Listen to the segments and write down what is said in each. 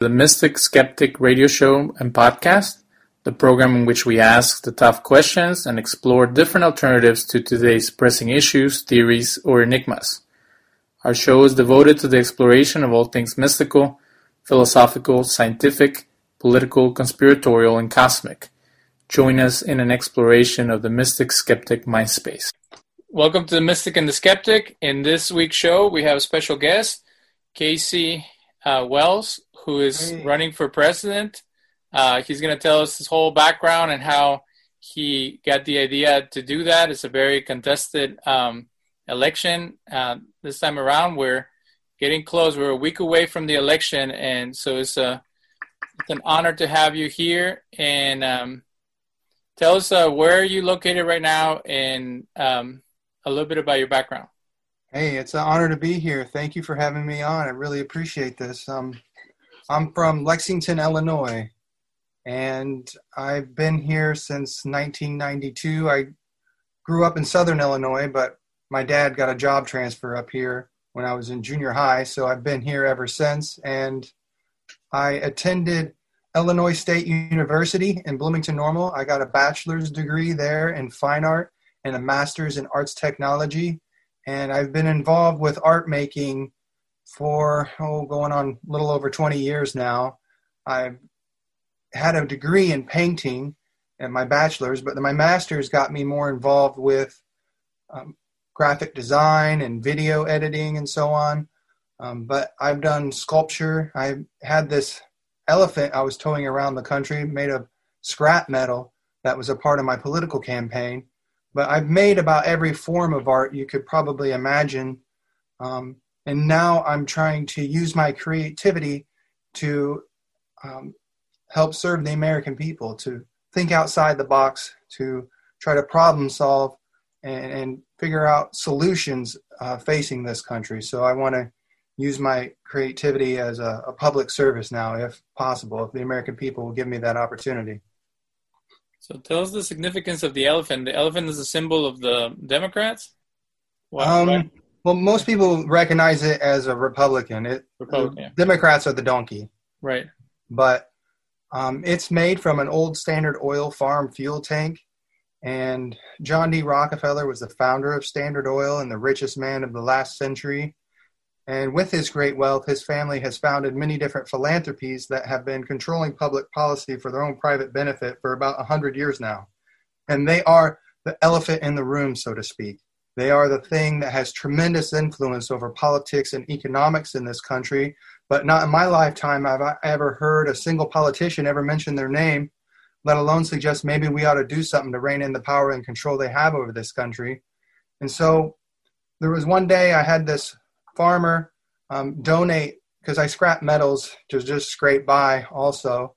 the Mystic Skeptic radio show and podcast, the program in which we ask the tough questions and explore different alternatives to today's pressing issues, theories, or enigmas. Our show is devoted to the exploration of all things mystical, philosophical, scientific, political, conspiratorial, and cosmic. Join us in an exploration of the Mystic Skeptic mind space. Welcome to the Mystic and the Skeptic. In this week's show, we have a special guest, Casey uh, Wells, who is hey. running for president. Uh, he's going to tell us his whole background and how he got the idea to do that. It's a very contested um, election uh, this time around. We're getting close. We're a week away from the election, and so it's a it's an honor to have you here. And um, tell us uh, where are you located right now, and um, a little bit about your background. Hey, it's an honor to be here. Thank you for having me on. I really appreciate this. Um, I'm from Lexington, Illinois, and I've been here since 1992. I grew up in Southern Illinois, but my dad got a job transfer up here when I was in junior high, so I've been here ever since. And I attended Illinois State University in Bloomington Normal. I got a bachelor's degree there in fine art and a master's in arts technology and I've been involved with art making for oh going on a little over 20 years now. I've had a degree in painting and my bachelor's, but my master's got me more involved with um, graphic design and video editing and so on. Um, but I've done sculpture. I had this elephant I was towing around the country made of scrap metal that was a part of my political campaign but I've made about every form of art you could probably imagine. Um, and now I'm trying to use my creativity to um, help serve the American people, to think outside the box, to try to problem solve and, and figure out solutions uh, facing this country. So I want to use my creativity as a, a public service now, if possible, if the American people will give me that opportunity. So tell us the significance of the elephant. The elephant is a symbol of the Democrats. Why, um? Well, most people recognize it as a Republican. It, Republican. Democrats are the donkey. Right. But um, it's made from an old Standard Oil farm fuel tank. And John D. Rockefeller was the founder of Standard Oil and the richest man of the last century. And with his great wealth, his family has founded many different philanthropies that have been controlling public policy for their own private benefit for about 100 years now. And they are the elephant in the room, so to speak. They are the thing that has tremendous influence over politics and economics in this country. But not in my lifetime have I ever heard a single politician ever mention their name, let alone suggest maybe we ought to do something to rein in the power and control they have over this country. And so there was one day I had this farmer, um, donate because I scrap metals to just scrape by also.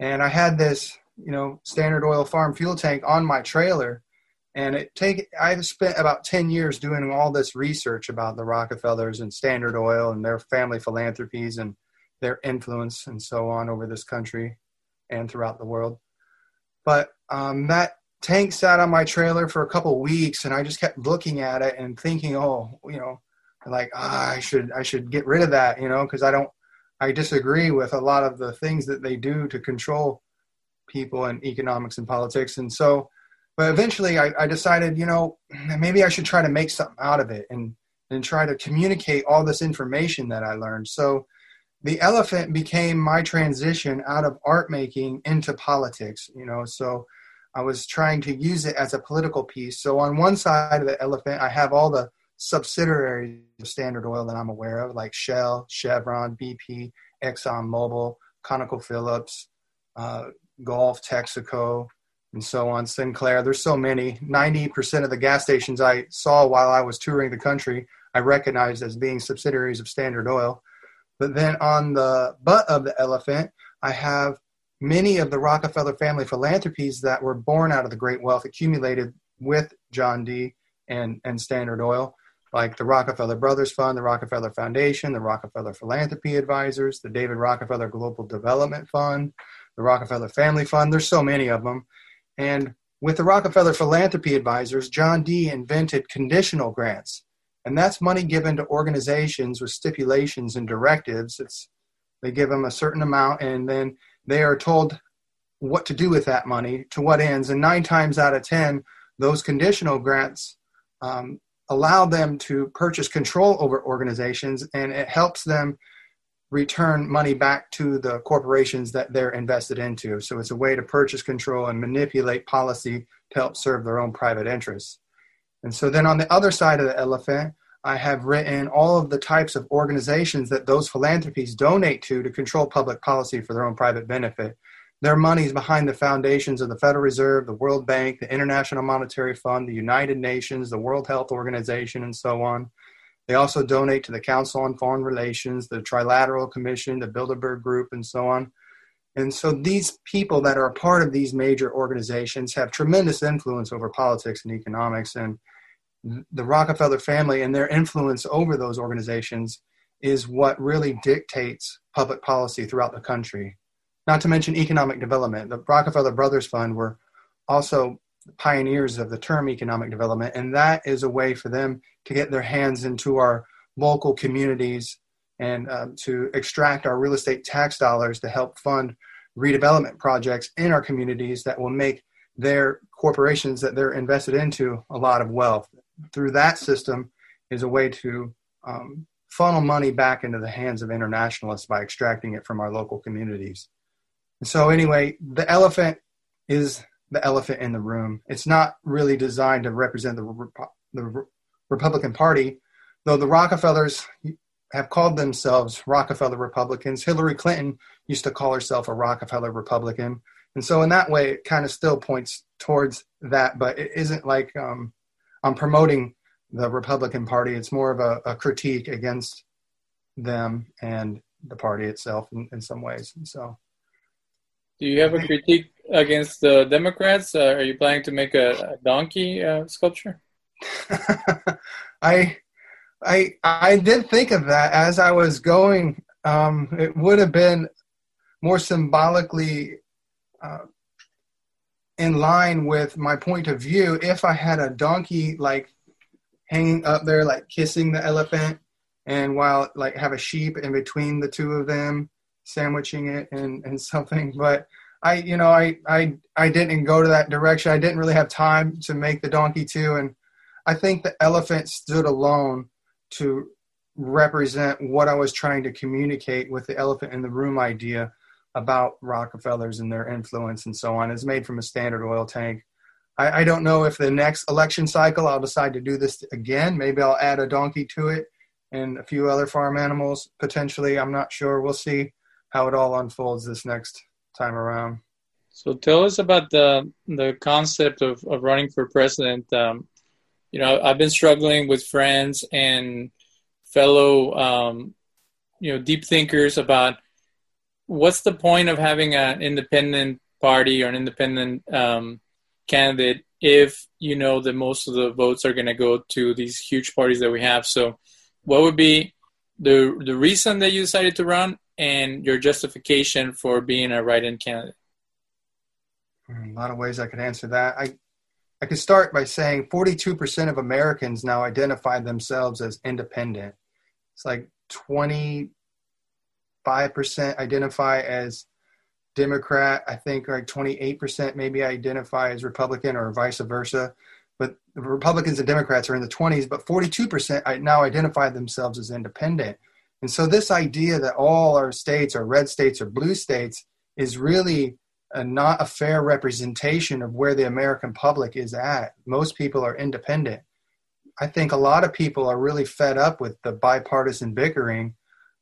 And I had this, you know, Standard Oil farm fuel tank on my trailer. And it take I've spent about 10 years doing all this research about the Rockefellers and Standard Oil and their family philanthropies and their influence and so on over this country and throughout the world. But um, that tank sat on my trailer for a couple weeks and I just kept looking at it and thinking, oh, you know, like ah, I should I should get rid of that, you know, because I don't I disagree with a lot of the things that they do to control people in economics and politics, and so. But eventually, I, I decided, you know, maybe I should try to make something out of it and and try to communicate all this information that I learned. So, the elephant became my transition out of art making into politics. You know, so I was trying to use it as a political piece. So on one side of the elephant, I have all the subsidiaries of Standard Oil that I'm aware of, like Shell, Chevron, BP, ExxonMobil, ConocoPhillips, uh, Gulf, Texaco, and so on, Sinclair. There's so many. 90% of the gas stations I saw while I was touring the country, I recognized as being subsidiaries of Standard Oil. But then on the butt of the elephant, I have many of the Rockefeller family philanthropies that were born out of the great wealth accumulated with John D. and, and Standard Oil like the Rockefeller Brothers Fund, the Rockefeller Foundation, the Rockefeller Philanthropy Advisors, the David Rockefeller Global Development Fund, the Rockefeller Family Fund. There's so many of them. And with the Rockefeller Philanthropy Advisors, John D. invented conditional grants. And that's money given to organizations with stipulations and directives. It's They give them a certain amount, and then they are told what to do with that money, to what ends. And nine times out of 10, those conditional grants um, allow them to purchase control over organizations, and it helps them return money back to the corporations that they're invested into. So it's a way to purchase control and manipulate policy to help serve their own private interests. And so then on the other side of the elephant, I have written all of the types of organizations that those philanthropies donate to to control public policy for their own private benefit. Their money is behind the foundations of the Federal Reserve, the World Bank, the International Monetary Fund, the United Nations, the World Health Organization, and so on. They also donate to the Council on Foreign Relations, the Trilateral Commission, the Bilderberg Group, and so on. And so these people that are a part of these major organizations have tremendous influence over politics and economics. And the Rockefeller family and their influence over those organizations is what really dictates public policy throughout the country. Not to mention economic development. The Rockefeller Brothers Fund were also pioneers of the term economic development, and that is a way for them to get their hands into our local communities and uh, to extract our real estate tax dollars to help fund redevelopment projects in our communities that will make their corporations that they're invested into a lot of wealth. Through that system is a way to um, funnel money back into the hands of internationalists by extracting it from our local communities. So, anyway, the elephant is the elephant in the room. It's not really designed to represent the, the Republican Party, though the Rockefellers have called themselves Rockefeller Republicans. Hillary Clinton used to call herself a Rockefeller Republican. And so, in that way, it kind of still points towards that, but it isn't like um, I'm promoting the Republican Party. It's more of a, a critique against them and the party itself in, in some ways. And so, do you have a critique against the Democrats? Uh, are you planning to make a, a donkey uh, sculpture? I, I, I did think of that as I was going. Um, it would have been more symbolically uh, in line with my point of view if I had a donkey like hanging up there, like kissing the elephant, and while like have a sheep in between the two of them sandwiching it and, and something. But I, you know, I, I, I didn't go to that direction. I didn't really have time to make the donkey too. And I think the elephant stood alone to represent what I was trying to communicate with the elephant in the room idea about Rockefellers and their influence and so on. It's made from a standard oil tank. I, I don't know if the next election cycle I'll decide to do this again. Maybe I'll add a donkey to it and a few other farm animals potentially. I'm not sure. We'll see how it all unfolds this next time around. So tell us about the the concept of, of running for president. Um, you know, I've been struggling with friends and fellow um, you know deep thinkers about what's the point of having an independent party or an independent um, candidate if you know that most of the votes are going to go to these huge parties that we have. So, what would be the the reason that you decided to run, and your justification for being a write-in candidate? Hmm, a lot of ways I could answer that. I I could start by saying 42% of Americans now identify themselves as independent. It's like 25% identify as Democrat. I think like 28% maybe identify as Republican or vice versa. But Republicans and Democrats are in the 20s, but 42% now identify themselves as independent. And so, this idea that all our states are red states or blue states is really a, not a fair representation of where the American public is at. Most people are independent. I think a lot of people are really fed up with the bipartisan bickering.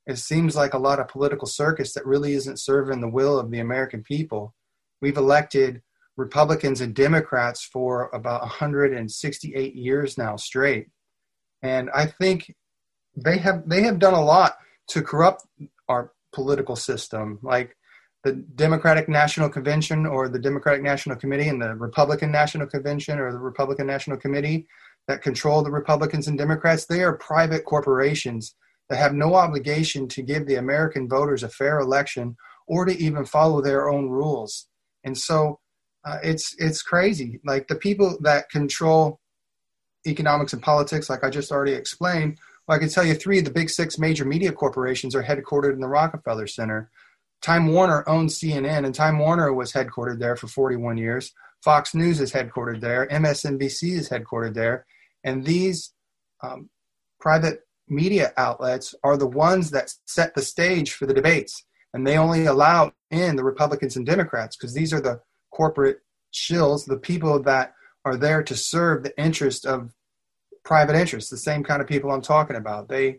It seems like a lot of political circus that really isn't serving the will of the American people. We've elected Republicans and Democrats for about 168 years now straight. And I think they have they have done a lot to corrupt our political system, like the Democratic National Convention or the Democratic National Committee and the Republican National Convention or the Republican National Committee that control the Republicans and Democrats. They are private corporations that have no obligation to give the American voters a fair election or to even follow their own rules. And so uh, it's it's crazy. Like the people that control economics and politics, like I just already explained, Well, I can tell you three of the big six major media corporations are headquartered in the Rockefeller Center. Time Warner owns CNN, and Time Warner was headquartered there for 41 years. Fox News is headquartered there. MSNBC is headquartered there. And these um, private media outlets are the ones that set the stage for the debates. And they only allow in the Republicans and Democrats because these are the corporate shills, the people that are there to serve the interest of private interests, the same kind of people I'm talking about. They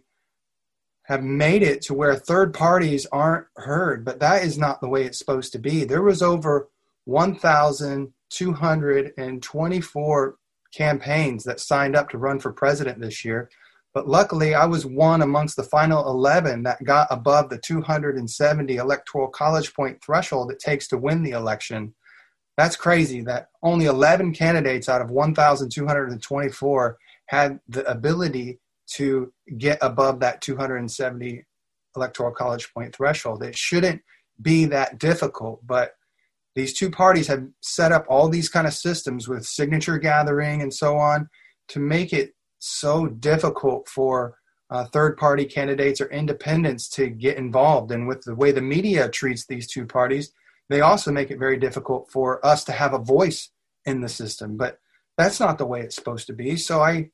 have made it to where third parties aren't heard, but that is not the way it's supposed to be. There was over 1,224 campaigns that signed up to run for president this year. But luckily, I was one amongst the final 11 that got above the 270 electoral college point threshold it takes to win the election. That's crazy that only 11 candidates out of 1,224 had the ability to get above that 270 electoral college point threshold. It shouldn't be that difficult, but these two parties have set up all these kind of systems with signature gathering and so on to make it so difficult for uh, third party candidates or independents to get involved. And with the way the media treats these two parties, they also make it very difficult for us to have a voice in the system. But that's not the way it's supposed to be. So I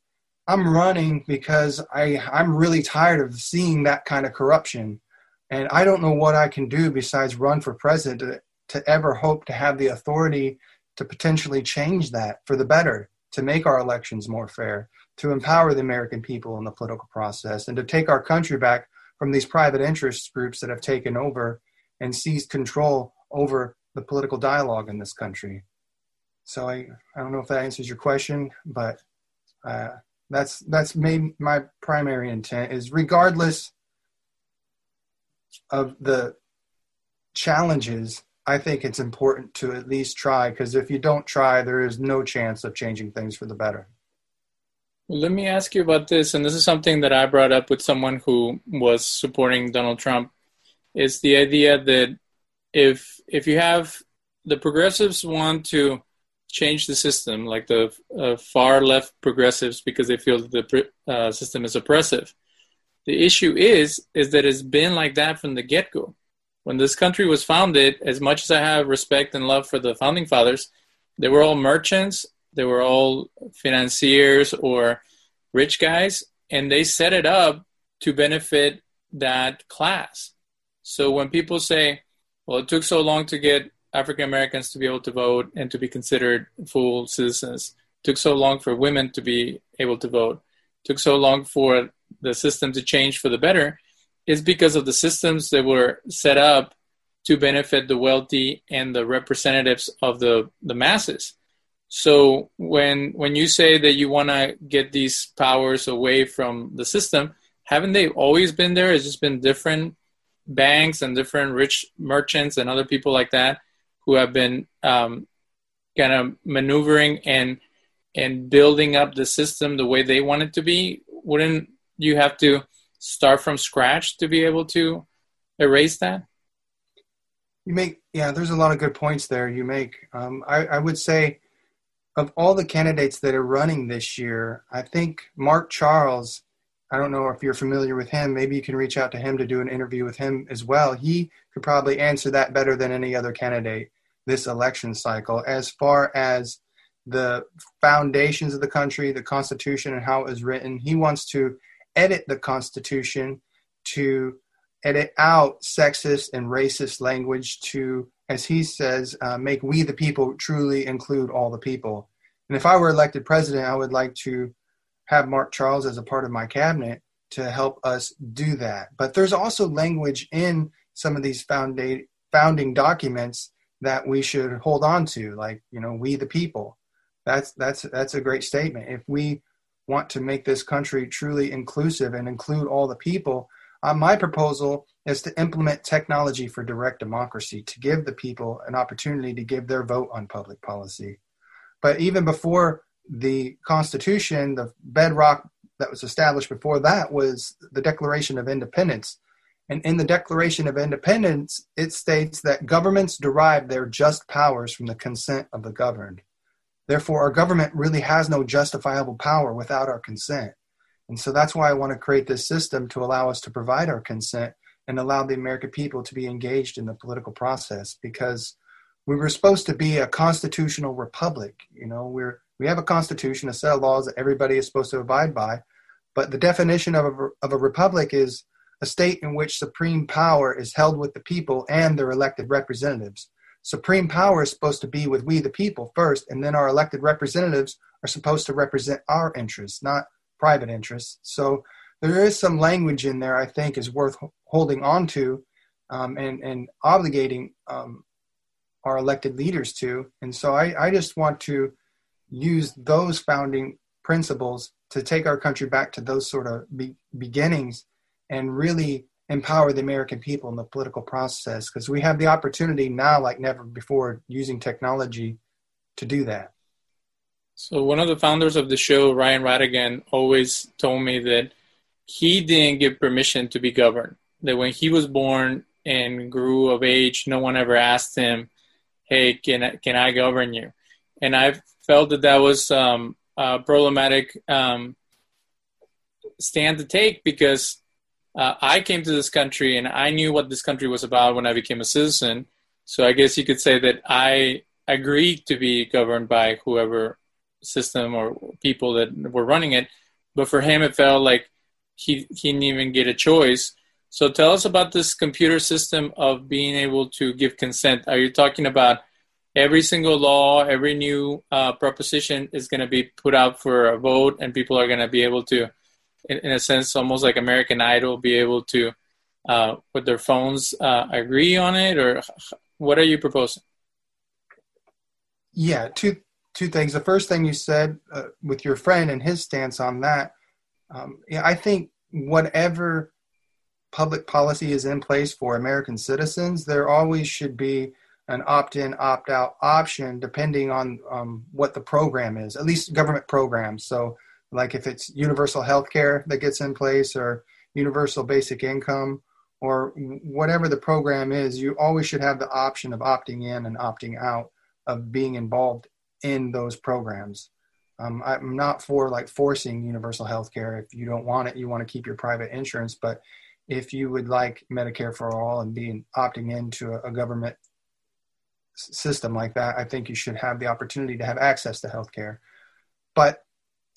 I'm running because I I'm really tired of seeing that kind of corruption, and I don't know what I can do besides run for president to, to ever hope to have the authority to potentially change that for the better, to make our elections more fair, to empower the American people in the political process, and to take our country back from these private interest groups that have taken over and seized control over the political dialogue in this country. So I, I don't know if that answers your question, but uh, that's that's made my primary intent is regardless of the challenges i think it's important to at least try because if you don't try there is no chance of changing things for the better. Let me ask you about this and this is something that i brought up with someone who was supporting donald trump is the idea that if if you have the progressives want to change the system, like the uh, far left progressives, because they feel that the uh, system is oppressive. The issue is is that it's been like that from the get go. When this country was founded, as much as I have respect and love for the founding fathers, they were all merchants, they were all financiers or rich guys, and they set it up to benefit that class. So when people say, well, it took so long to get African Americans to be able to vote and to be considered full citizens. It took so long for women to be able to vote. It took so long for the system to change for the better is because of the systems that were set up to benefit the wealthy and the representatives of the, the masses. So when when you say that you want to get these powers away from the system, haven't they always been there? It's just been different banks and different rich merchants and other people like that who have been um, kind of maneuvering and and building up the system the way they want it to be wouldn't you have to start from scratch to be able to erase that you make yeah there's a lot of good points there you make um, I, I would say of all the candidates that are running this year i think mark charles I don't know if you're familiar with him. Maybe you can reach out to him to do an interview with him as well. He could probably answer that better than any other candidate this election cycle as far as the foundations of the country, the Constitution, and how it was written. He wants to edit the Constitution to edit out sexist and racist language to, as he says, uh, make we the people truly include all the people. And if I were elected president, I would like to have Mark Charles as a part of my cabinet to help us do that. But there's also language in some of these founding documents that we should hold on to, like you know, we the people. That's that's that's a great statement. If we want to make this country truly inclusive and include all the people, uh, my proposal is to implement technology for direct democracy to give the people an opportunity to give their vote on public policy. But even before the Constitution, the bedrock that was established before that was the Declaration of Independence. And in the Declaration of Independence, it states that governments derive their just powers from the consent of the governed. Therefore, our government really has no justifiable power without our consent. And so that's why I want to create this system to allow us to provide our consent and allow the American people to be engaged in the political process because we were supposed to be a constitutional republic. You know, we're we have a constitution, a set of laws that everybody is supposed to abide by, but the definition of a, of a republic is a state in which supreme power is held with the people and their elected representatives. Supreme power is supposed to be with we the people first, and then our elected representatives are supposed to represent our interests, not private interests. So there is some language in there I think is worth holding on to um, and, and obligating um, our elected leaders to. And so I, I just want to use those founding principles to take our country back to those sort of be- beginnings and really empower the American people in the political process because we have the opportunity now, like never before, using technology to do that. So, one of the founders of the show, Ryan Radigan, always told me that he didn't give permission to be governed. That when he was born and grew of age, no one ever asked him, "Hey, can I, can I govern you?" And I felt that that was um, a problematic um, stand to take because uh, I came to this country and I knew what this country was about when I became a citizen. So I guess you could say that I agreed to be governed by whoever system or people that were running it. But for him, it felt like he, he didn't even get a choice. So tell us about this computer system of being able to give consent. Are you talking about every single law, every new uh, proposition is going to be put out for a vote, and people are going to be able to in, in a sense, almost like American Idol, be able to, uh, with their phones, uh, agree on it, or what are you proposing? Yeah, two two things. The first thing you said uh, with your friend and his stance on that, um, yeah, I think whatever public policy is in place for American citizens, there always should be an opt-in, opt-out option depending on um, what the program is. At least government programs. So like if it's universal health care that gets in place or universal basic income or whatever the program is, you always should have the option of opting in and opting out of being involved in those programs. Um, I'm not for like forcing universal health care. If you don't want it, you want to keep your private insurance. But if you would like Medicare for all and being opting into a, a government system like that, I think you should have the opportunity to have access to health care. But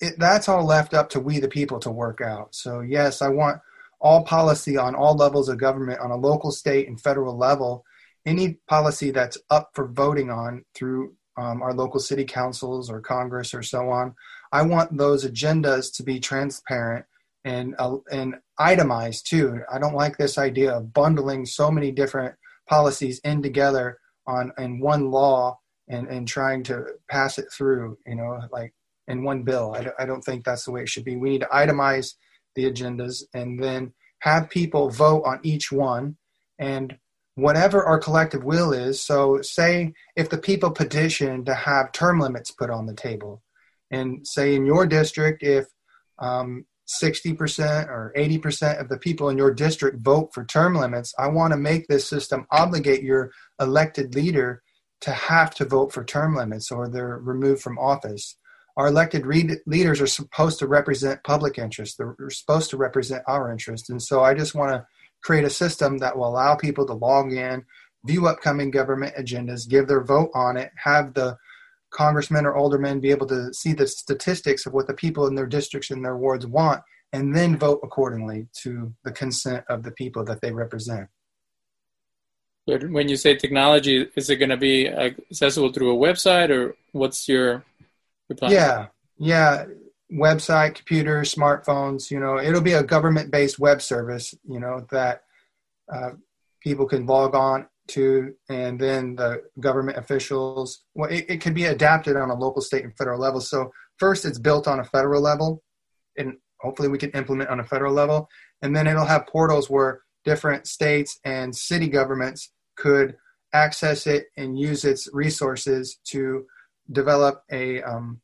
it, that's all left up to we the people to work out. So yes, I want all policy on all levels of government on a local, state, and federal level. Any policy that's up for voting on through um, our local city councils or Congress or so on. I want those agendas to be transparent and uh, and itemized too. I don't like this idea of bundling so many different policies in together on in one law and and trying to pass it through. You know, like in one bill. I, I don't think that's the way it should be. We need to itemize the agendas and then have people vote on each one and whatever our collective will is. So, say if the people petition to have term limits put on the table, and say in your district, if um, 60% or 80% of the people in your district vote for term limits, I want to make this system obligate your elected leader to have to vote for term limits or they're removed from office our elected re- leaders are supposed to represent public interest. They're, supposed to represent our interest. And so I just want to create a system that will allow people to log in, view upcoming government agendas, give their vote on it, have the congressmen or aldermen be able to see the statistics of what the people in their districts and their wards want, and then vote accordingly to the consent of the people that they represent. When you say technology, is it going to be accessible through a website, or what's your yeah, yeah. Website, computers, smartphones. You know, it'll be a government-based web service. You know that uh, people can log on to, and then the government officials. Well, it, it can be adapted on a local, state, and federal level. So first, it's built on a federal level, and hopefully, we can implement on a federal level, and then it'll have portals where different states and city governments could access it and use its resources to develop a um,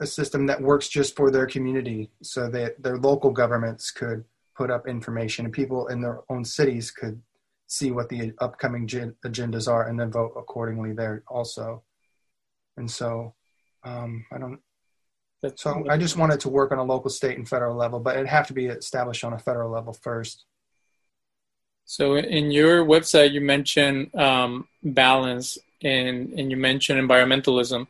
a system that works just for their community, so that their local governments could put up information and people in their own cities could see what the upcoming agendas are and then vote accordingly there also. And so, um, I don't. That's so I just wanted to work on a local, state, and federal level, but it'd have to be established on a federal level first. So in your website, you mentioned um, balance and and you mentioned environmentalism.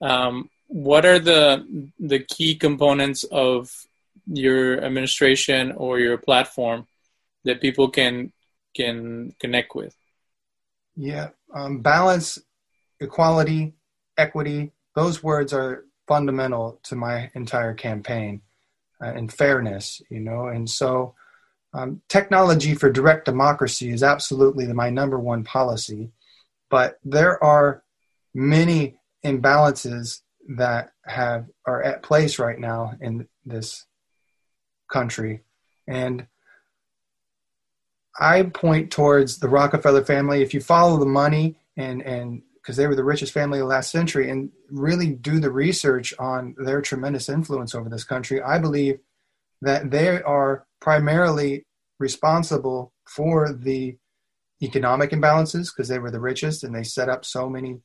Um, what are the the key components of your administration or your platform that people can can connect with? Yeah, um, balance, equality, equity. Those words are fundamental to my entire campaign, uh, and fairness. You know, and so um, technology for direct democracy is absolutely my number one policy, but there are many imbalances that have are at place right now in this country, and I point towards the Rockefeller family. If you follow the money and and because they were the richest family of the last century and really do the research on their tremendous influence over this country, I believe that they are primarily responsible for the economic imbalances because they were the richest and they set up so many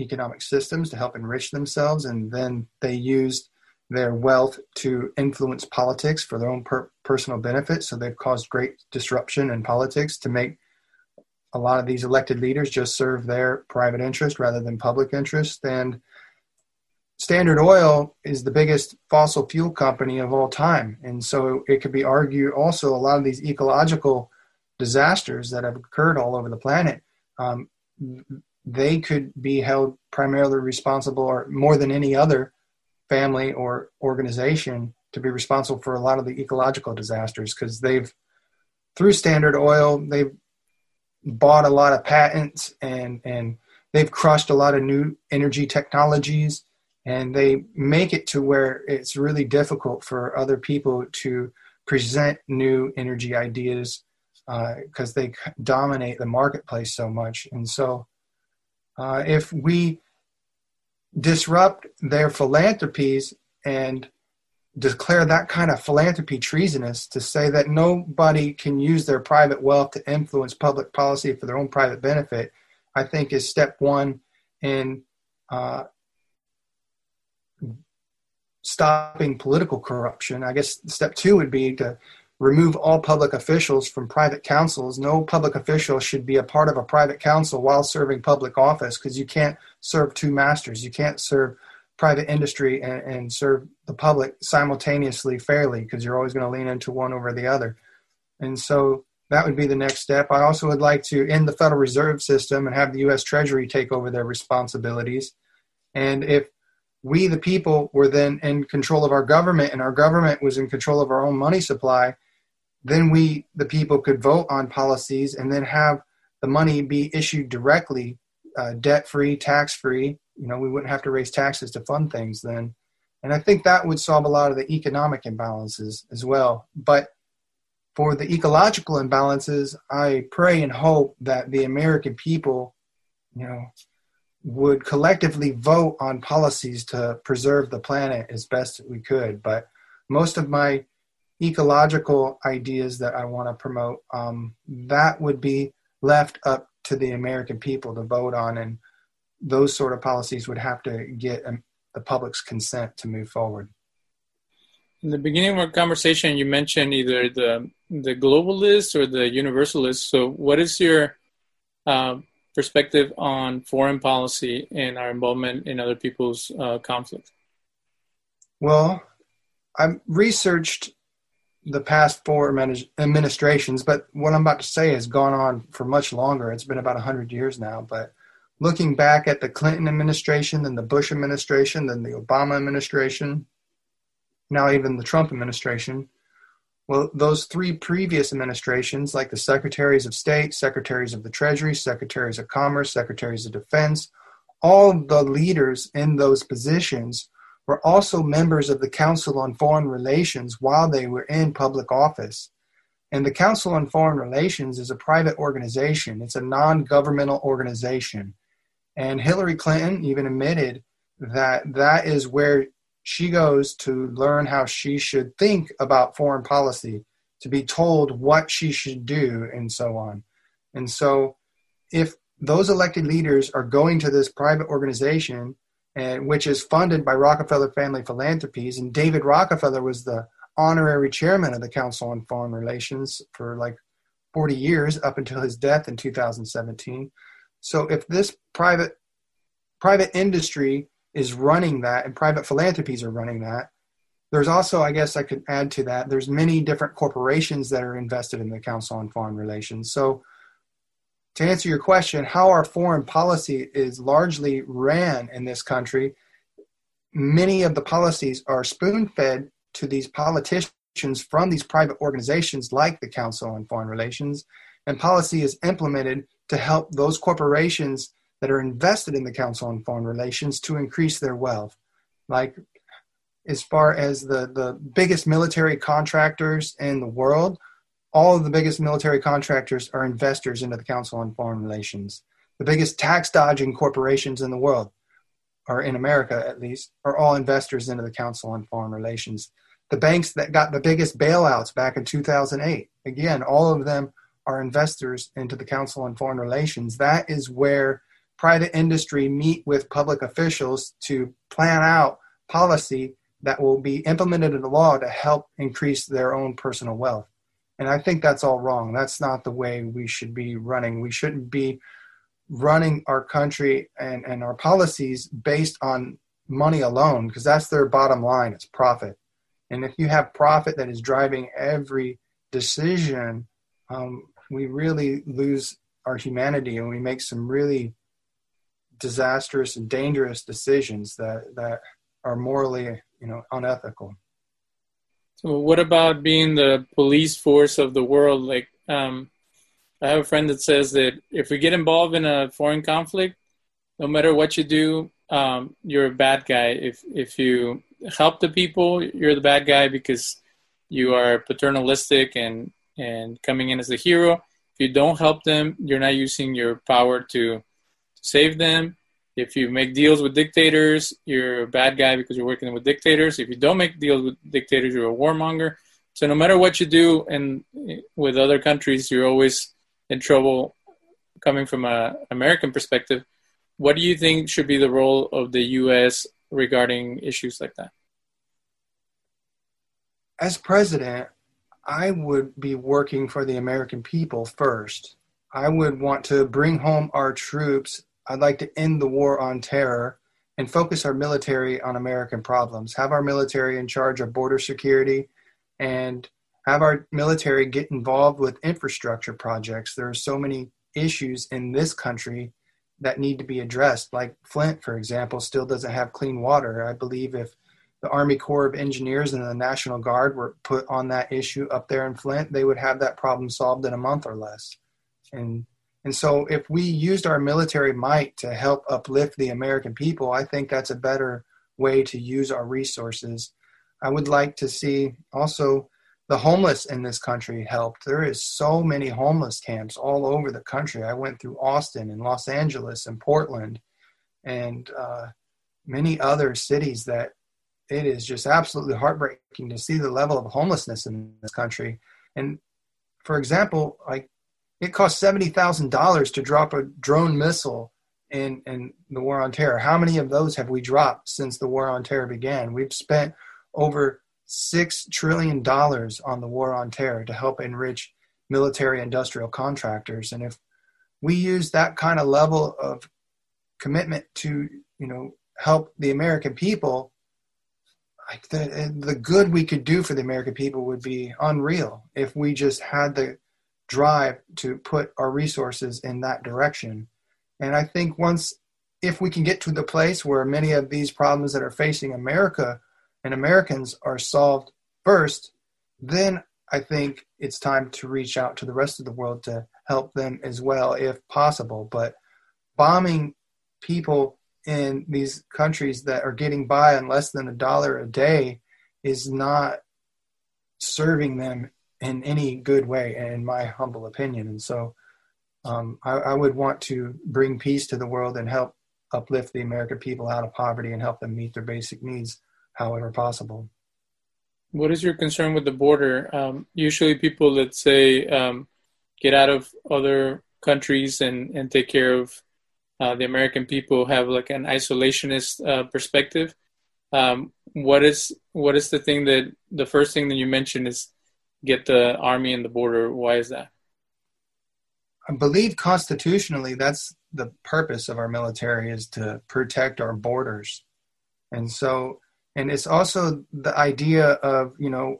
economic systems to help enrich themselves and then they used their wealth to influence politics for their own per- personal benefit. So they've caused great disruption in politics to make a lot of these elected leaders just serve their private interest rather than public interest. And Standard Oil is the biggest fossil fuel company of all time. And so it could be argued also a lot of these ecological disasters that have occurred all over the planet. Um, they could be held primarily responsible or more than any other family or organization to be responsible for a lot of the ecological disasters because they've through standard oil they've bought a lot of patents and and they've crushed a lot of new energy technologies and they make it to where it's really difficult for other people to present new energy ideas because uh, they dominate the marketplace so much and so uh, if we disrupt their philanthropies and declare that kind of philanthropy treasonous to say that nobody can use their private wealth to influence public policy for their own private benefit, I think is step one in uh, stopping political corruption. I guess step two would be to remove all public officials from private councils. No public official should be a part of a private council while serving public office because you can't serve two masters. You can't serve private industry and, and serve the public simultaneously fairly because you're always going to lean into one over the other. And so that would be the next step. I also would like to end the Federal Reserve System and have the U.S. Treasury take over their responsibilities. And if we, the people, were then in control of our government and our government was in control of our own money supply, then we, the people, could vote on policies and then have the money be issued directly, uh, debt free, tax free. You know, we wouldn't have to raise taxes to fund things then. And I think that would solve a lot of the economic imbalances as well. But for the ecological imbalances, I pray and hope that the American people, you know, would collectively vote on policies to preserve the planet as best we could. But most of my ecological ideas that I want to promote, um, that would be left up to the American people to vote on, and those sort of policies would have to get um, the public's consent to move forward. In the beginning of our conversation, you mentioned either the the globalist or the universalist. So, what is your uh, perspective on foreign policy and our involvement in other people's uh, conflicts? Well, I've researched the past four administrations, but what I'm about to say has gone on for much longer. It's been about 100 years now. But looking back at the Clinton administration, then the Bush administration, then the Obama administration, now even the Trump administration, well, those three previous administrations, like the secretaries of state, secretaries of the treasury, secretaries of commerce, secretaries of defense, all the leaders in those positions were also members of the Council on Foreign Relations while they were in public office. And the Council on Foreign Relations is a private organization, it's a non governmental organization. And Hillary Clinton even admitted that that is where she goes to learn how she should think about foreign policy, to be told what she should do, and so on. And so, if those elected leaders are going to this private organization and which is funded by Rockefeller Family Philanthropies. And David Rockefeller was the honorary chairman of the Council on Foreign Relations for like 40 years up until his death in 2017. So if this private private industry is running that and private philanthropies are running that, there's also, I guess I could add to that, there's many different corporations that are invested in the Council on Foreign Relations. So to answer your question, how our foreign policy is largely ran in this country, many of the policies are spoon fed to these politicians from these private organizations like the Council on Foreign Relations, and policy is implemented to help those corporations that are invested in the Council on Foreign Relations to increase their wealth. Like as far as the, the biggest military contractors in the world, all of the biggest military contractors are investors into the Council on Foreign Relations. The biggest tax dodging corporations in the world, or in America at least, are all investors into the Council on Foreign Relations. The banks that got the biggest bailouts back in 2008, again, all of them are investors into the Council on Foreign Relations. That is where private industry meet with public officials to plan out policy that will be implemented in the law to help increase their own personal wealth. And I think that's all wrong. That's not the way we should be running. We shouldn't be running our country and, and our policies based on money alone because that's their bottom line it's profit. And if you have profit that is driving every decision, um, we really lose our humanity and we make some really disastrous and dangerous decisions that, that are morally you know unethical. So, what about being the police force of the world? Like, um, I have a friend that says that if we get involved in a foreign conflict, no matter what you do, um, you're a bad guy. If if you help the people, you're the bad guy because you are paternalistic and and coming in as a hero. If you don't help them, you're not using your power to, to save them. If you make deals with dictators, you're a bad guy because you're working with dictators. If you don't make deals with dictators, you're a warmonger. So no matter what you do, and with other countries, you're always in trouble. Coming from an American perspective, what do you think should be the role of the U.S. regarding issues like that? As president, I would be working for the American people first. I would want to bring home our troops I'd like to end the war on terror and focus our military on American problems. Have our military in charge of border security and have our military get involved with infrastructure projects. There are so many issues in this country that need to be addressed. Like Flint, for example, still doesn't have clean water. I believe if the Army Corps of Engineers and the National Guard were put on that issue up there in Flint, they would have that problem solved in a month or less. And and so, if we used our military might to help uplift the American people, I think that's a better way to use our resources. I would like to see also the homeless in this country helped. There is so many homeless camps all over the country. I went through Austin and Los Angeles and Portland and uh, many other cities that it is just absolutely heartbreaking to see the level of homelessness in this country. And for example, like it cost seventy thousand dollars to drop a drone missile in in the war on terror. How many of those have we dropped since the war on terror began? We've spent over six trillion dollars on the war on terror to help enrich military industrial contractors. And if we use that kind of level of commitment to, you know, help the American people, the the good we could do for the American people would be unreal if we just had the drive to put our resources in that direction. And I think once, if we can get to the place where many of these problems that are facing America and Americans are solved first, then I think it's time to reach out to the rest of the world to help them as well, if possible. But bombing people in these countries that are getting by on less than a dollar a day is not serving them in any good way, in my humble opinion. And so um, I, I, would want to bring peace to the world and help uplift the American people out of poverty and help them meet their basic needs however possible. What is your concern with the border? Um, usually, people that say um, get out of other countries and, and take care of uh, the American people have like an isolationist uh, perspective. Um, what is what is the thing that the first thing that you mentioned is get the army and the border? Why is that? I believe constitutionally that's the purpose of our military is to protect our borders. And so and it's also the idea of, you know,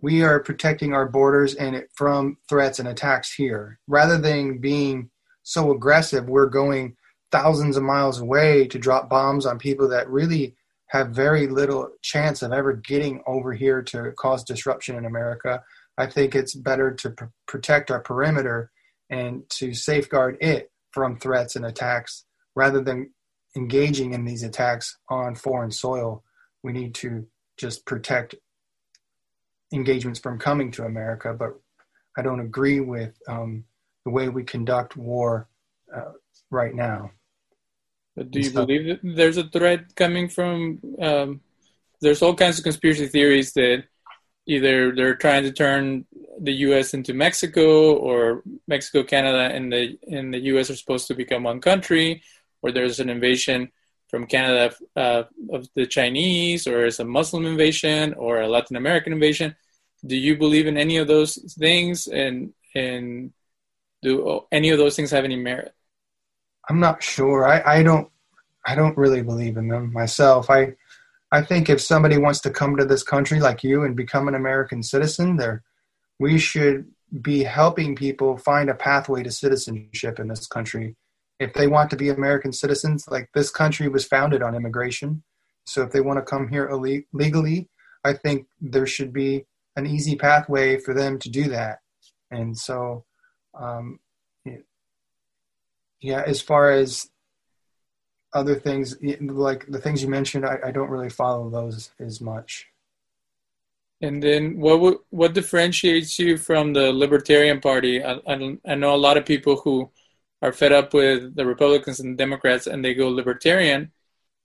we are protecting our borders and it, from threats and attacks here rather than being so aggressive we're going thousands of miles away to drop bombs on people that really have very little chance of ever getting over here to cause disruption in America. I think it's better to pr- protect our perimeter and to safeguard it from threats and attacks rather than engaging in these attacks on foreign soil. We need to just protect engagements from coming to America, but I don't agree with um, the way we conduct war uh, right now. But do you so, believe that there's a threat coming from? Um, there's all kinds of conspiracy theories that either they're trying to turn the U.S. into Mexico, or Mexico, Canada, and the and the U.S. are supposed to become one country, or there's an invasion from Canada uh, of the Chinese, or it's a Muslim invasion, or a Latin American invasion. Do you believe in any of those things, and and do any of those things have any merit? I'm not sure. I, I don't I don't really believe in them myself. I I think if somebody wants to come to this country like you and become an American citizen, there we should be helping people find a pathway to citizenship in this country if they want to be American citizens, like this country was founded on immigration. So if they want to come here legally, I think there should be an easy pathway for them to do that. And so, um, yeah, as far as other things, like the things you mentioned, I, I don't really follow those as much. And then, what what differentiates you from the Libertarian Party? I, I, I know a lot of people who are fed up with the Republicans and Democrats and they go libertarian.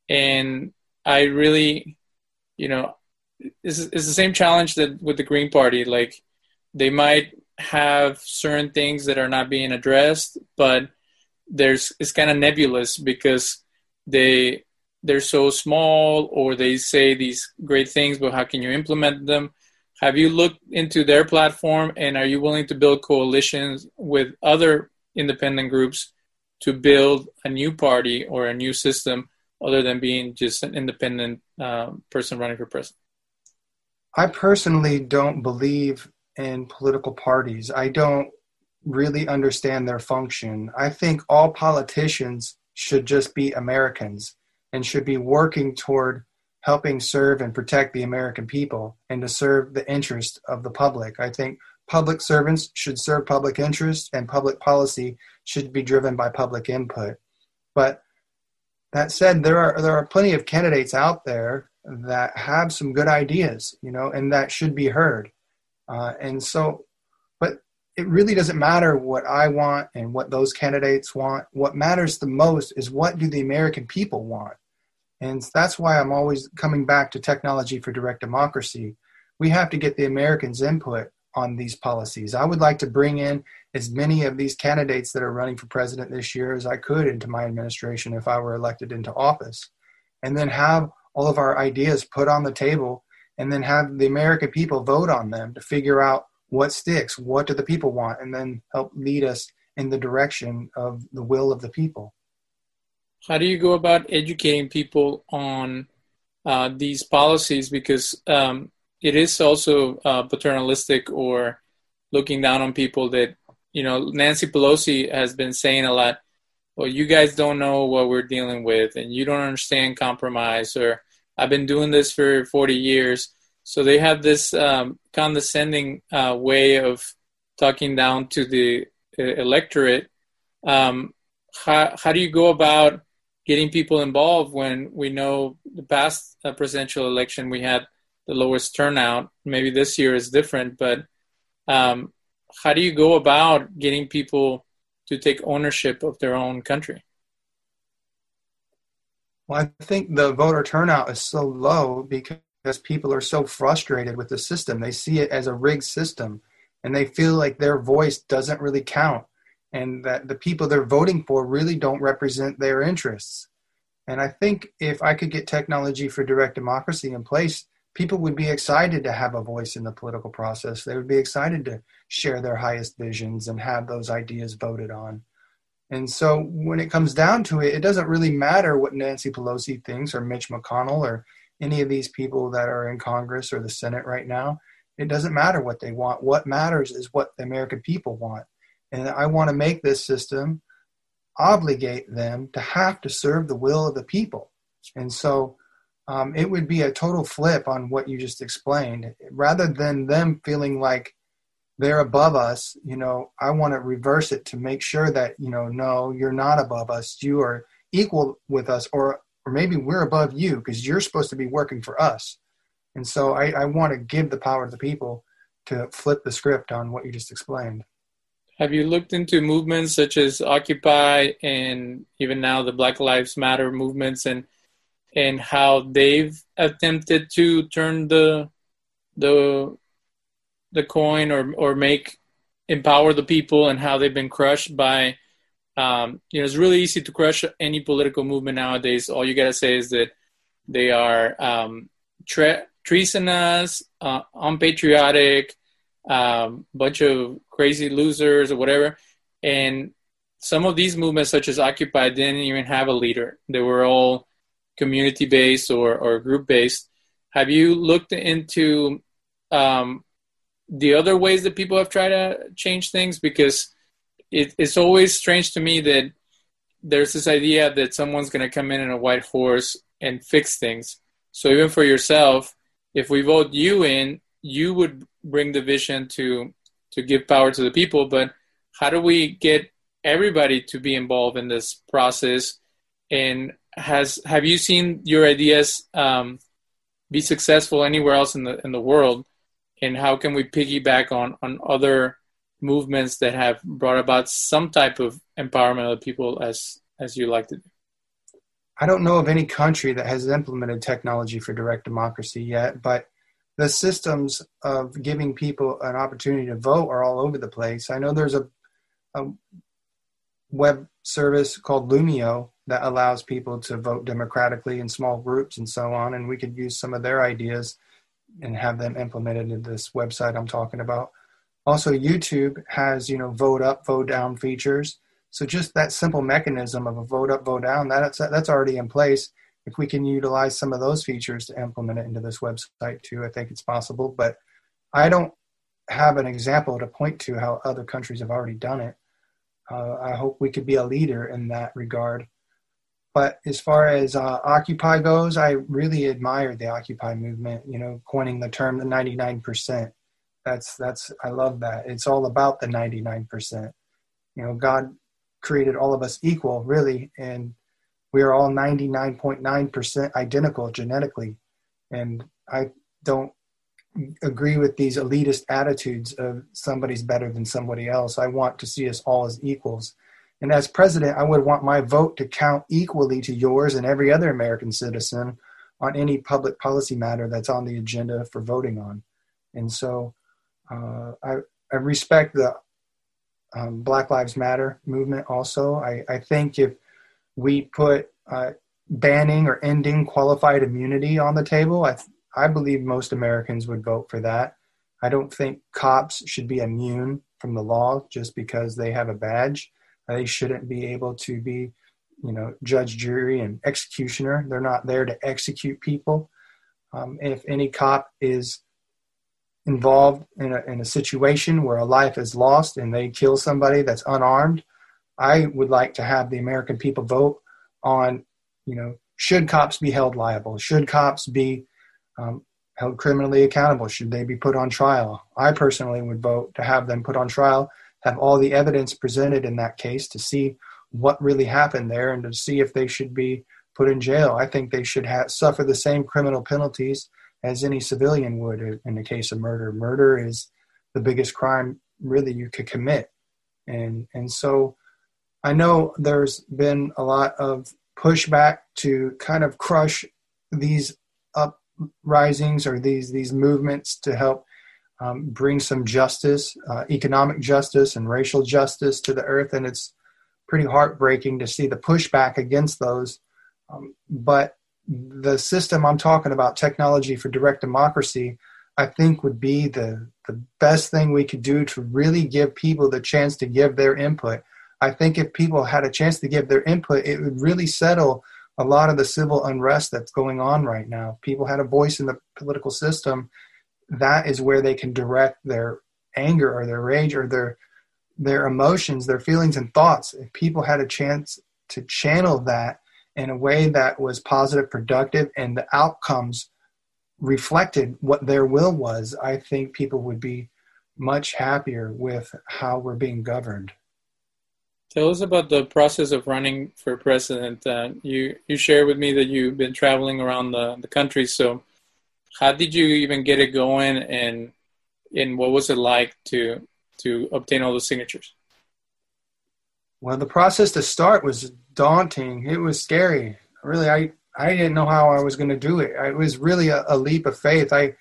And I really, you know, it's, it's the same challenge that with the Green Party. Like they might have certain things that are not being addressed, but there's it's kind of nebulous because they they're so small or they say these great things, but how can you implement them? Have you looked into their platform and are you willing to build coalitions with other independent groups to build a new party or a new system other than being just an independent uh, person running for president? I personally don't believe in political parties. I don't really understand their function. I think all politicians should just be Americans and should be working toward helping serve and protect the American people and to serve the interest of the public. I think Public servants should serve public interest, and public policy should be driven by public input. But that said, there are there are plenty of candidates out there that have some good ideas, you know, and that should be heard. Uh, and so, it really doesn't matter what I want and what those candidates want. What matters the most is what do the American people want. And that's why I'm always coming back to technology for direct democracy. We have to get the Americans' input on these policies. I would like to bring in as many of these candidates that are running for president this year as I could into my administration if I were elected into office, and then have all of our ideas put on the table, and then have the American people vote on them to figure out what sticks, what do the people want, and then help lead us in the direction of the will of the people. How do you go about educating people on uh, these policies? Because um, it is also uh, paternalistic or looking down on people that you know Nancy Pelosi has been saying a lot. Well, you guys don't know what we're dealing with, and you don't understand compromise. Or I've been doing this for 40 years, so they have this um, condescending uh, way of talking down to the uh, electorate. Um, how how do you go about getting people involved when we know the past uh, presidential election we had the lowest turnout. Maybe this year is different, but um, how do you go about getting people to take ownership of their own country? Well, I think the voter turnout is so low because people are so frustrated with the system. They see it as a rigged system and they feel like their voice doesn't really count. and that the people they're voting for really don't represent their interests. And I think if I could get technology for direct democracy in place, people would be excited to have a voice in the political process. They would be excited to share their highest visions and have those ideas voted on. And so when it comes down to it, it doesn't really matter what Nancy Pelosi thinks or Mitch McConnell or any of these people that are in Congress or the Senate right now. It doesn't matter what they want. What matters is what the American people want. And I want to make this system obligate them to have to serve the will of the people. And so um, it would be a total flip on what you just explained. Rather than them feeling like they're above us, you know, I want to reverse it to make sure that, you know, no, you're not above us. You are equal with us, or, or maybe we're above you because you're supposed to be working for us. And so I, I want to give the power to the people to flip the script on what you just explained. Have you looked into movements such as Occupy and even now the Black Lives Matter movements and and how they've attempted to turn the the the coin or or make empower the people and how they've been crushed by um, you know it's really easy to crush any political movement nowadays. All you gotta say is that they are um, tre- treasonous, uh, unpatriotic, um, bunch of crazy losers or whatever. And some of these movements, such as Occupy, didn't even have a leader. They were all community based or, or group based. Have you looked into um, the other ways that people have tried to change things? Because it, it's always strange to me that there's this idea that someone's going to come in on a white horse and fix things. So even for yourself, if we vote you in, you would bring the vision to to give power to the people. But how do we get everybody to be involved in this process? And has have you seen your ideas um, be successful anywhere else in the in the world? And how can we piggyback on on other movements that have brought about some type of empowerment of people as as you like to do? I don't know of any country that has implemented technology for direct democracy yet, but the systems of giving people an opportunity to vote are all over the place. I know there's a, a web service called Loomio that allows people to vote democratically in small groups and so on, and we could use some of their ideas and have them implemented in this website I'm talking about. Also, YouTube has you know vote up, vote down features so just that simple mechanism of a vote up, vote down, that's that's already in place. If we can utilize some of those features to implement it into this website too, I think it's possible. But I don't have an example to point to how other countries have already done it. Uh, I hope we could be a leader in that regard. But as far as uh, Occupy goes, I really admire the Occupy movement. You know, coining the term the 99%. That's that's I love that. It's all about the 99%. You know, God created all of us equal, really, and we are all 99.9% identical genetically. And I don't agree with these elitist attitudes of somebody's better than somebody else. I want to see us all as equals. And as president, I would want my vote to count equally to yours and every other American citizen on any public policy matter that's on the agenda for voting on. And so uh, I, I respect the um, Black Lives Matter movement also. I, I think if we put uh, banning or ending qualified immunity on the table, I, I believe most Americans would vote for that. I don't think cops should be immune from the law just because they have a badge. They shouldn't be able to be, you know, judge, jury, and executioner. They're not there to execute people. Um, if any cop is involved in a, in a situation where a life is lost and they kill somebody that's unarmed, I would like to have the American people vote on, you know, should cops be held liable? Should cops be um, held criminally accountable? Should they be put on trial? I personally would vote to have them put on trial, have all the evidence presented in that case to see what really happened there and to see if they should be put in jail. I think they should have, suffer the same criminal penalties as any civilian would in the case of murder. Murder is the biggest crime really you could commit. And and so I know there's been a lot of pushback to kind of crush these uprisings or these these movements to help um, bring some justice, uh, economic justice, and racial justice to the earth. And it's pretty heartbreaking to see the pushback against those. Um, but the system I'm talking about, technology for direct democracy, I think would be the the best thing we could do to really give people the chance to give their input. I think if people had a chance to give their input, it would really settle a lot of the civil unrest that's going on right now. People had a voice in the political system. That is where they can direct their anger or their rage or their their emotions, their feelings and thoughts. If people had a chance to channel that in a way that was positive, productive, and the outcomes reflected what their will was, I think people would be much happier with how we're being governed. Tell us about the process of running for president. Uh, you you shared with me that you've been traveling around the, the country. So, how did you even get it going, and and what was it like to to obtain all those signatures? Well, the process to start was daunting. It was scary. Really, I I didn't know how I was going to do it. It was really a, a leap of faith. I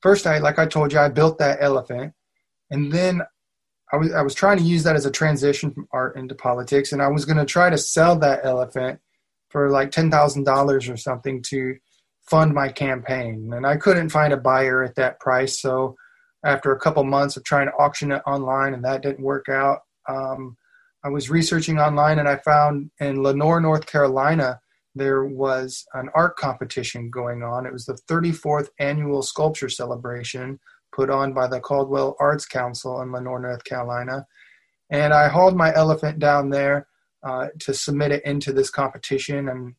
first, I like I told you, I built that elephant, and then I was I was trying to use that as a transition from art into politics, and I was going to try to sell that elephant for like ten thousand dollars or something to fund my campaign, and I couldn't find a buyer at that price. So after a couple months of trying to auction it online, and that didn't work out, um, I was researching online, and I found in Lenoir, North Carolina there was an art competition going on. It was the 34th annual sculpture celebration put on by the Caldwell Arts Council in Lenoir, North Carolina. And I hauled my elephant down there uh, to submit it into this competition. And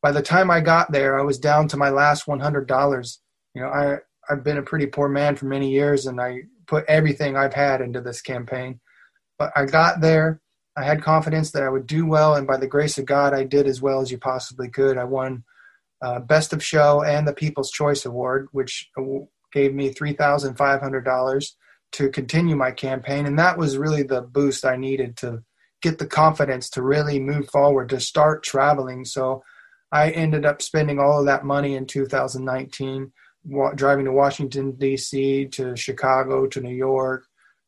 by the time I got there, I was down to my last $100. You know, I, I've been a pretty poor man for many years and I put everything I've had into this campaign. But I got there I had confidence that I would do well, and by the grace of God, I did as well as you possibly could. I won uh, Best of Show and the People's Choice Award, which gave me $3,500 to continue my campaign. And that was really the boost I needed to get the confidence to really move forward, to start traveling. So I ended up spending all of that money in 2019, driving to Washington, D.C., to Chicago, to New York,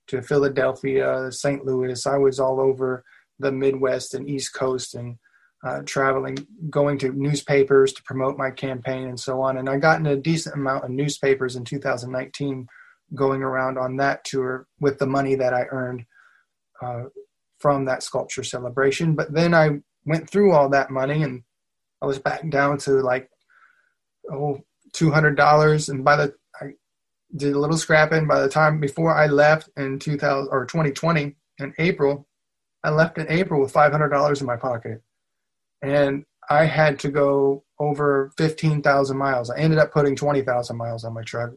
to Philadelphia, St. Louis. I was all over the Midwest and East Coast and uh, traveling, going to newspapers to promote my campaign and so on. And I got in a decent amount of newspapers in 2019 going around on that tour with the money that I earned uh, from that sculpture celebration. But then I went through all that money and I was back down to like, oh, $200. And by the did a little scrapping. By the time before I left in 2000 or 2020 in April, I left in April with $500 in my pocket, and I had to go over 15,000 miles. I ended up putting 20,000 miles on my truck,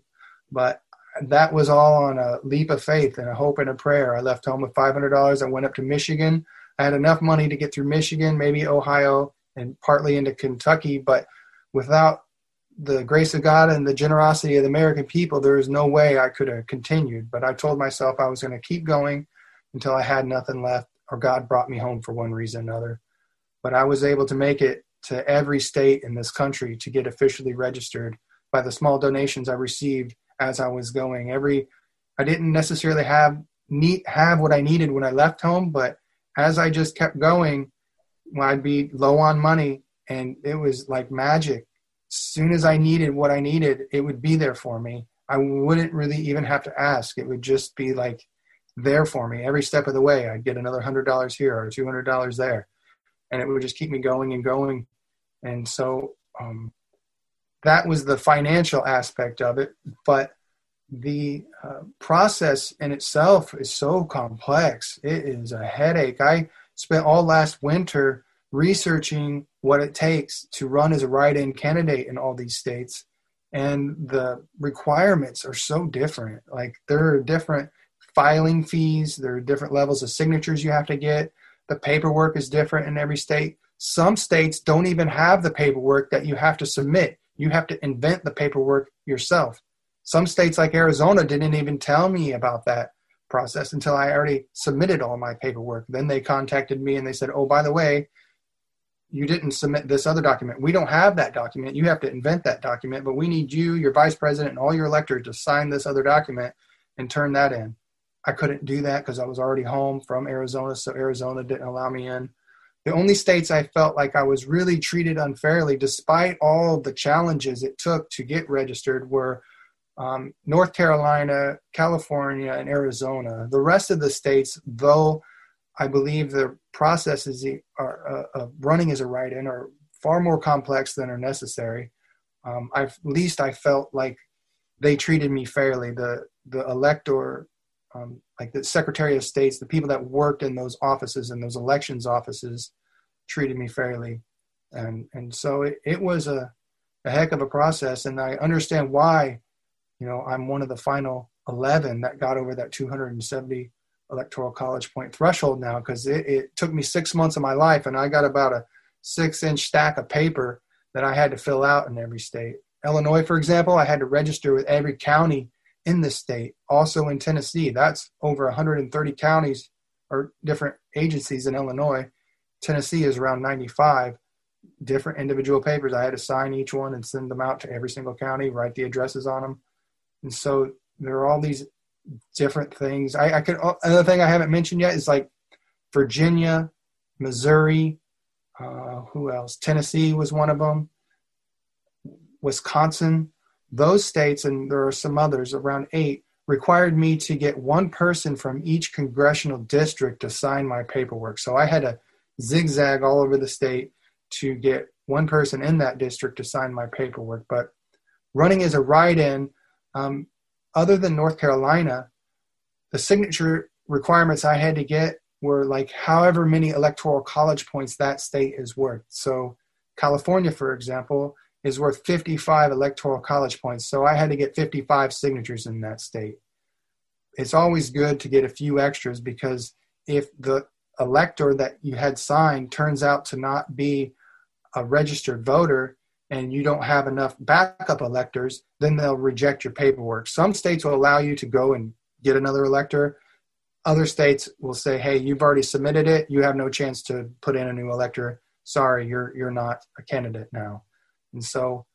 but that was all on a leap of faith and a hope and a prayer. I left home with $500. I went up to Michigan. I had enough money to get through Michigan, maybe Ohio, and partly into Kentucky, but without the grace of God and the generosity of the American people, there is no way I could have continued. But I told myself I was going to keep going until I had nothing left, or God brought me home for one reason or another. But I was able to make it to every state in this country to get officially registered by the small donations I received as I was going. Every I didn't necessarily have need have what I needed when I left home, but as I just kept going, I'd be low on money, and it was like magic soon as I needed what I needed, it would be there for me. I wouldn't really even have to ask. It would just be like there for me every step of the way. I'd get another hundred dollars here or two hundred dollars there, and it would just keep me going and going. And so um, that was the financial aspect of it. But the uh, process in itself is so complex. It is a headache. I spent all last winter researching what it takes to run as a write-in candidate in all these states. And the requirements are so different. Like there are different filing fees. There are different levels of signatures you have to get. The paperwork is different in every state. Some states don't even have the paperwork that you have to submit. You have to invent the paperwork yourself. Some states like arizona didn't even tell me about that process until i already submitted all my paperwork. Then they contacted me and they said oh by the way you didn't submit this other document. We don't have that document. You have to invent that document, but we need you, your vice president, and all your electors to sign this other document. and turn that in. I couldn't do that because I was already home from Arizona, so Arizona didn't allow me in. The only states I felt like I was really treated unfairly, despite all the challenges it took to get registered, were um, North Carolina, California, and Arizona. The rest of the states, though I believe the processes are uh, uh, running as a write-in are far more complex than are necessary. Um, I've, at least I felt like they treated me fairly. The the elector, um, like the Secretary of States, the people that worked in those offices and those elections offices, treated me fairly, and and so it, it was a a heck of a process, and I understand why you know, I'm one of the final 11 that got over that 270 electoral college point threshold now because it, it, took me six months of my life and I got about a six inch stack of paper that I had to fill out in every state. Illinois, for example, I had to register with every county in the state. Also in Tennessee, that's over 130 counties or different agencies in Illinois. Tennessee is around 95 different individual papers. I had to sign each one and send them out to every single county, write the addresses on them. And so there are all these different things. I, I could another thing I haven't mentioned yet is like Virginia, Missouri, uh, who else? Tennessee was one of them. Wisconsin, those states, and there are some others, around eight, required me to get one person from each congressional district to sign my paperwork. So I had to zigzag all over the state to get one person in that district to sign my paperwork. But running as a write in um, other than North Carolina, the signature requirements I had to get were like however many electoral college points that state is worth. So, California, for example, is worth 55 electoral college points. So, I had to get 55 signatures in that state. It's always good to get a few extras because if the elector that you had signed turns out to not be a registered voter, and you don't have enough backup electors, then they'll reject your paperwork. Some states will allow you to go and get another elector. Other states will say, "Hey, you've already submitted it. You have no chance to put in a new elector. Sorry, you're you're not a candidate now." And so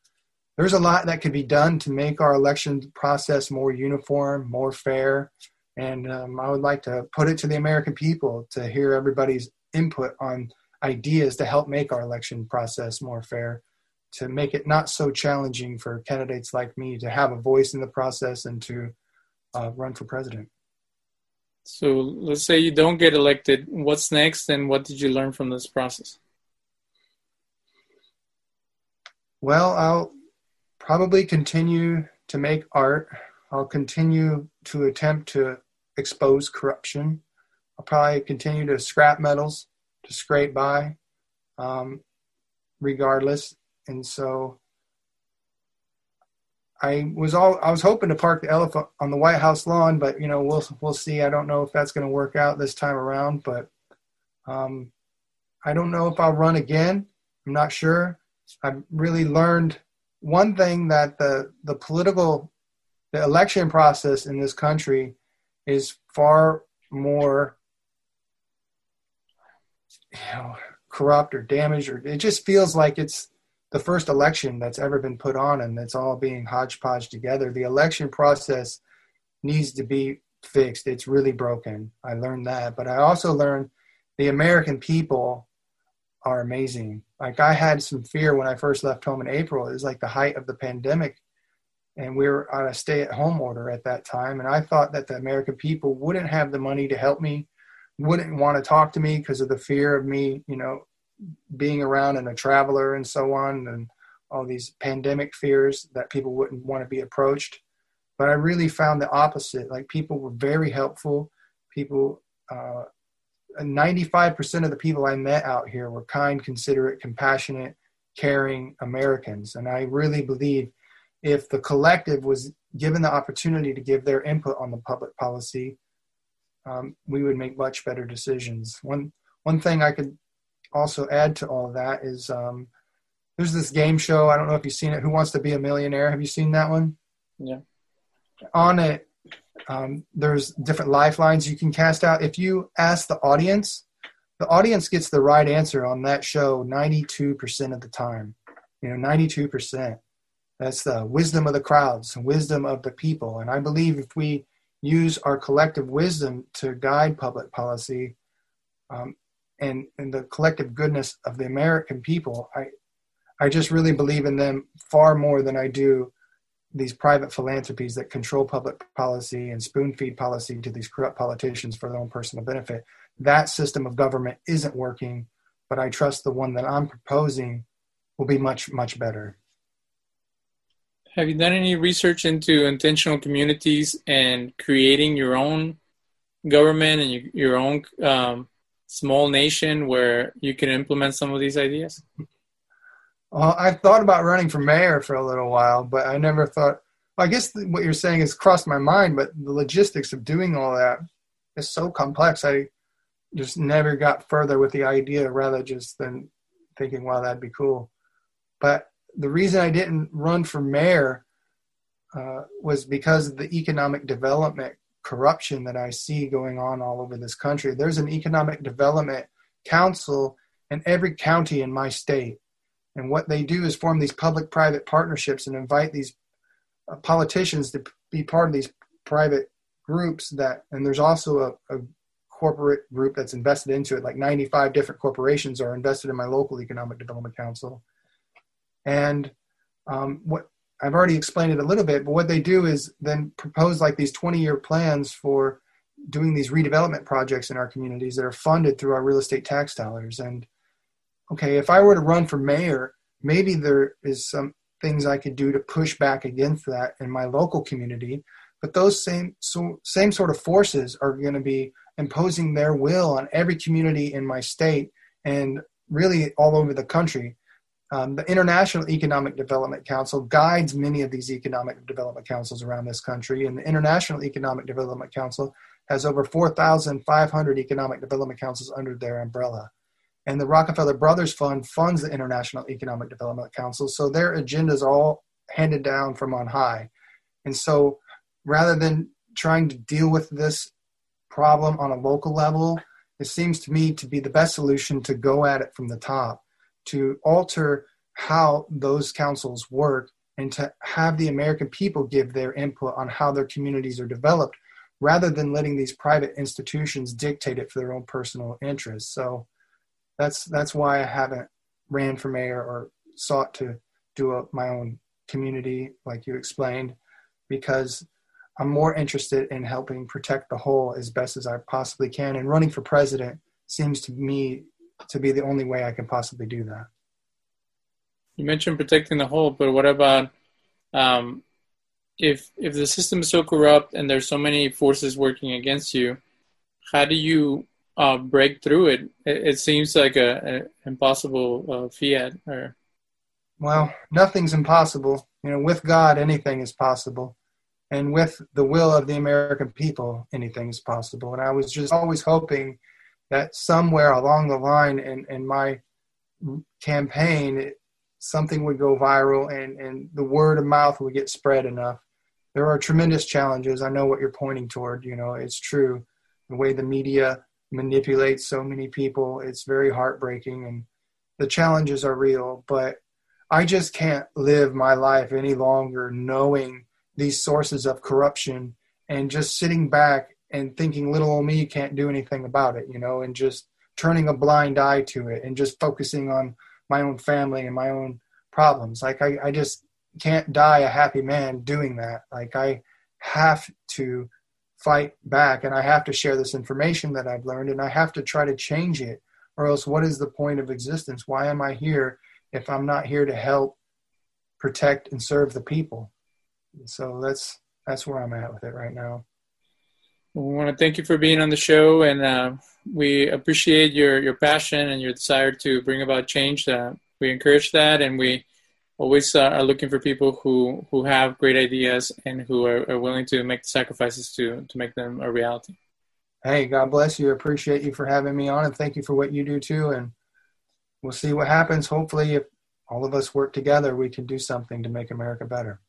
there's a lot that could be done to make our election process more uniform, more fair. And um, I would like to put it to the American people to hear everybody's input on ideas to help make our election process more fair to make it not so challenging for candidates like me to have a voice in the process and to uh, run for president. So let's say you don't get elected. What's next, and what did you learn from this process? Well, I'll probably continue to make art. I'll continue to attempt to expose corruption. I'll probably continue to scrap metals to scrape by, um, regardless and so I was all I was hoping to park the elephant on the White House lawn, but you know we'll we'll see. I don't know if that's going to work out this time around, but um, I don't know if I'll run again. I'm not sure. I've really learned one thing that the the political the election process in this country is far more you know corrupt or damaged or it just feels like it's the first election that's ever been put on and it's all being hodgepodge together. The election process needs to be fixed. It's really broken. I learned that. But I also learned the American people are amazing. Like I had some fear when I first left home in April. It was like the height of the pandemic. And we were on a stay at home order at that time. And I thought that the American people wouldn't have the money to help me, wouldn't want to talk to me because of the fear of me, you know, being around and a traveler and so on, and all these pandemic fears that people wouldn't want to be approached. But I really found the opposite. Like people were very helpful. People, uh, 95% of the people I met out here were kind, considerate, compassionate, caring Americans. And I really believe if the collective was given the opportunity to give their input on the public policy, um, we would make much better decisions. One one thing I could also add to all that is um, there's this game show. I don't know if you've seen it. Who Wants to Be a Millionaire? Have you seen that one? Yeah. On it, um, there's different lifelines you can cast out. If you ask the audience, the audience gets the right answer on that show 92% of the time. You know, 92%. That's the wisdom of the crowds, wisdom of the people. And I believe if we use our collective wisdom to guide public policy um, and, and the collective goodness of the American people, I, I just really believe in them far more than I do these private philanthropies that control public policy and spoon feed policy to these corrupt politicians for their own personal benefit. That system of government isn't working, but I trust the one that I'm proposing will be much, much better. Have you done any research into intentional communities and creating your own government and your own um, small nation where you can implement some of these ideas? Well, I've thought about running for mayor for a little while, but I never thought. Well, I guess what you're saying has crossed my mind, but the logistics of doing all that is so complex. I just never got further with the idea, rather just than thinking, "Wow, that'd be cool." But the reason I didn't run for mayor uh, was because of the economic development corruption that I see going on all over this country. There's an economic development council in every county in my state. And what they do is form these public private partnerships and invite these uh, politicians to be part of these private groups that, and there's also a, a corporate group that's invested into it. Like 95 different corporations are invested in my local economic development council. And um, what I've already explained it a little bit, but what they do is then propose like these 20 year plans for doing these redevelopment projects in our communities that are funded through our real estate tax dollars. And okay, if I were to run for mayor, maybe there is some things I could do to push back against that in my local community. But those same so, same sort of forces are going to be imposing their will on every community in my state and really all over the country. Um, the International Economic Development Council guides many of these economic development councils around this country, and the International Economic Development Council has over 4,500 economic development councils under their umbrella. And the Rockefeller Brothers Fund funds the International Economic Development Council, so their agendas are all handed down from on high. And so rather than trying to deal with this problem on a local level, it seems to me to be the best solution to go at it from the top to alter how those councils work and to have the American people give their input on how their communities are developed rather than letting these private institutions dictate it for their own personal interests. So that's that's why I haven't ran for mayor or sought to do a, my own community like you explained because I'm more interested in helping protect the whole as best as I possibly can and running for president seems to me to be the only way I can possibly do that. You mentioned protecting the whole, but what about um, if if the system is so corrupt and there's so many forces working against you? How do you uh, break through it? It, it seems like a, a impossible uh, fiat. Or well, nothing's impossible. You know, with God, anything is possible, and with the will of the American people, anything is possible. And I was just always hoping that somewhere along the line in, in my campaign, something would go viral and, and the word of mouth would get spread enough. There are tremendous challenges. I know what you're pointing toward. You know, it's true. The way the media manipulates so many people, it's very heartbreaking and the challenges are real. But I just can't live my life any longer knowing these sources of corruption and just sitting back and thinking little old me can't do anything about it, you know, and just turning a blind eye to it and just focusing on my own family and my own problems. Like I, I just can't die a happy man doing that. Like I have to fight back and I have to share this information that I've learned and I have to try to change it or else what is the point of existence? Why am I here if I'm not here to help protect and serve the people? So that's that's where I'm at with it right now. We want to thank you for being on the show, and uh, we appreciate your, your passion and your desire to bring about change. Uh, we encourage that, and we always uh, are looking for people who, who have great ideas and who are, are, willing to make the sacrifices to, to make them a reality. Hey, God bless you. Appreciate you for having me on, and thank you for what you do too. And we'll see what happens. Hopefully, if all of us work together, we can do something to make America better.